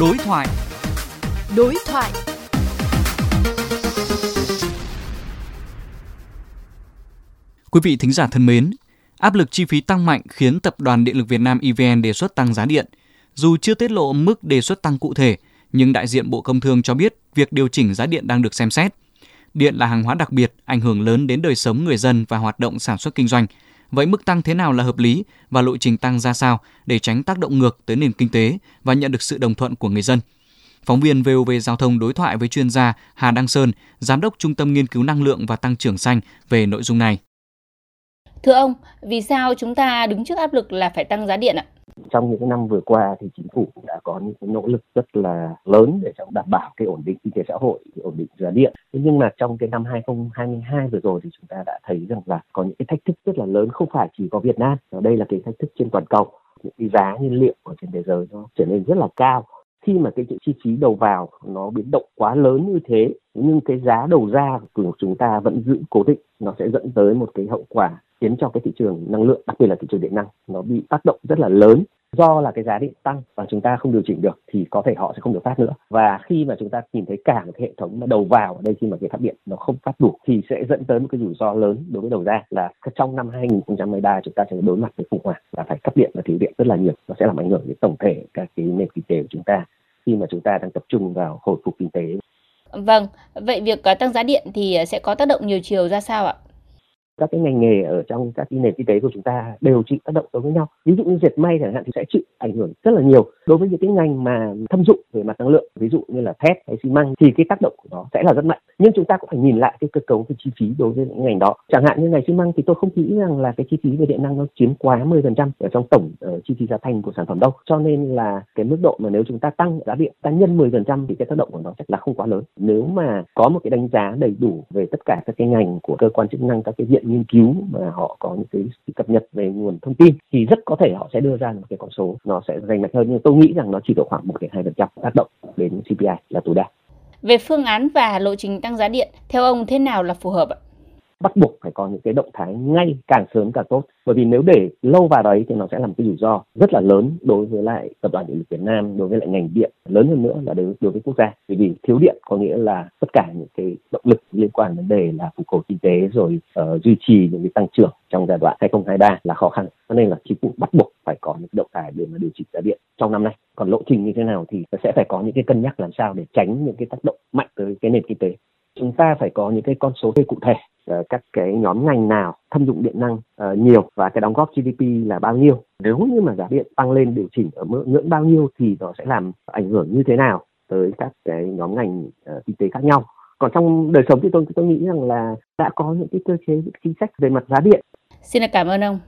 Đối thoại. Đối thoại. Quý vị thính giả thân mến, áp lực chi phí tăng mạnh khiến Tập đoàn Điện lực Việt Nam EVN đề xuất tăng giá điện. Dù chưa tiết lộ mức đề xuất tăng cụ thể, nhưng đại diện Bộ Công Thương cho biết việc điều chỉnh giá điện đang được xem xét. Điện là hàng hóa đặc biệt, ảnh hưởng lớn đến đời sống người dân và hoạt động sản xuất kinh doanh. Vậy mức tăng thế nào là hợp lý và lộ trình tăng ra sao để tránh tác động ngược tới nền kinh tế và nhận được sự đồng thuận của người dân? Phóng viên VOV Giao thông đối thoại với chuyên gia Hà Đăng Sơn, Giám đốc Trung tâm Nghiên cứu Năng lượng và Tăng trưởng Xanh về nội dung này. Thưa ông, vì sao chúng ta đứng trước áp lực là phải tăng giá điện ạ? Trong những năm vừa qua thì chính phủ đã có những cái nỗ lực rất là lớn để đảm bảo cái ổn định kinh tế xã hội, ổn định giá điện. Thế nhưng mà trong cái năm 2022 vừa rồi thì chúng ta đã thấy rằng là có những cái thách thức rất là lớn không phải chỉ có Việt Nam, mà đây là cái thách thức trên toàn cầu. Những cái giá nhiên liệu ở trên thế giới nó trở nên rất là cao khi mà cái chi phí đầu vào nó biến động quá lớn như thế nhưng cái giá đầu ra của chúng ta vẫn giữ cố định nó sẽ dẫn tới một cái hậu quả khiến cho cái thị trường năng lượng đặc biệt là thị trường điện năng nó bị tác động rất là lớn do là cái giá điện tăng và chúng ta không điều chỉnh được thì có thể họ sẽ không được phát nữa và khi mà chúng ta nhìn thấy cả một cái hệ thống mà đầu vào ở đây khi mà cái phát điện nó không phát đủ thì sẽ dẫn tới một cái rủi ro lớn đối với đầu ra là trong năm 2023 chúng ta sẽ đối mặt với khủng hoảng và phải cắt điện và thiếu điện rất là nhiều nó sẽ làm ảnh hưởng đến tổng thể các cái nền kinh tế của chúng ta khi mà chúng ta đang tập trung vào hồi phục kinh tế. Vâng, vậy việc tăng giá điện thì sẽ có tác động nhiều chiều ra sao ạ? Các cái ngành nghề ở trong các cái nền kinh tế của chúng ta đều chịu tác động đối với nhau. Ví dụ như dệt may chẳng hạn thì sẽ chịu ảnh hưởng rất là nhiều đối với những cái ngành mà thâm dụng về mặt năng lượng, ví dụ như là thép hay xi măng, thì cái tác động của nó sẽ là rất mạnh nhưng chúng ta cũng phải nhìn lại cái cơ cấu cái chi phí đối với những ngành đó. Chẳng hạn như ngành xi măng thì tôi không nghĩ rằng là cái chi phí về điện năng nó chiếm quá 10% ở trong tổng uh, chi phí giá thành của sản phẩm đâu. Cho nên là cái mức độ mà nếu chúng ta tăng giá điện ta nhân 10% thì cái tác động của nó chắc là không quá lớn. Nếu mà có một cái đánh giá đầy đủ về tất cả các cái ngành của cơ quan chức năng các cái viện nghiên cứu mà họ có những cái cập nhật về nguồn thông tin thì rất có thể họ sẽ đưa ra một cái con số nó sẽ rành mạch hơn. Nhưng tôi nghĩ rằng nó chỉ độ khoảng 1,2% tác động đến CPI là tối đa. Về phương án và lộ trình tăng giá điện, theo ông thế nào là phù hợp ạ? bắt buộc phải có những cái động thái ngay càng sớm càng tốt. Bởi vì nếu để lâu vào đấy thì nó sẽ làm cái rủi ro rất là lớn đối với lại tập đoàn điện lực Việt Nam đối với lại ngành điện. Lớn hơn nữa là đối, đối với quốc gia. Bởi vì thiếu điện có nghĩa là tất cả những cái động lực liên quan vấn đề là phục hồi kinh tế rồi uh, duy trì những cái tăng trưởng trong giai đoạn 2023 là khó khăn. Cho nên là chính phủ bắt buộc phải có những động thái để mà điều chỉnh giá điện trong năm nay còn lộ trình như thế nào thì sẽ phải có những cái cân nhắc làm sao để tránh những cái tác động mạnh tới cái nền kinh tế. Chúng ta phải có những cái con số hơi cụ thể ờ, các cái nhóm ngành nào thâm dụng điện năng ờ, nhiều và cái đóng góp GDP là bao nhiêu. Nếu như mà giá điện tăng lên điều chỉnh ở mức ngưỡng bao nhiêu thì nó sẽ làm ảnh hưởng như thế nào tới các cái nhóm ngành ờ, kinh tế khác nhau. Còn trong đời sống thì tôi tôi nghĩ rằng là đã có những cái cơ chế, những chính sách về mặt giá điện. Xin cảm ơn ông.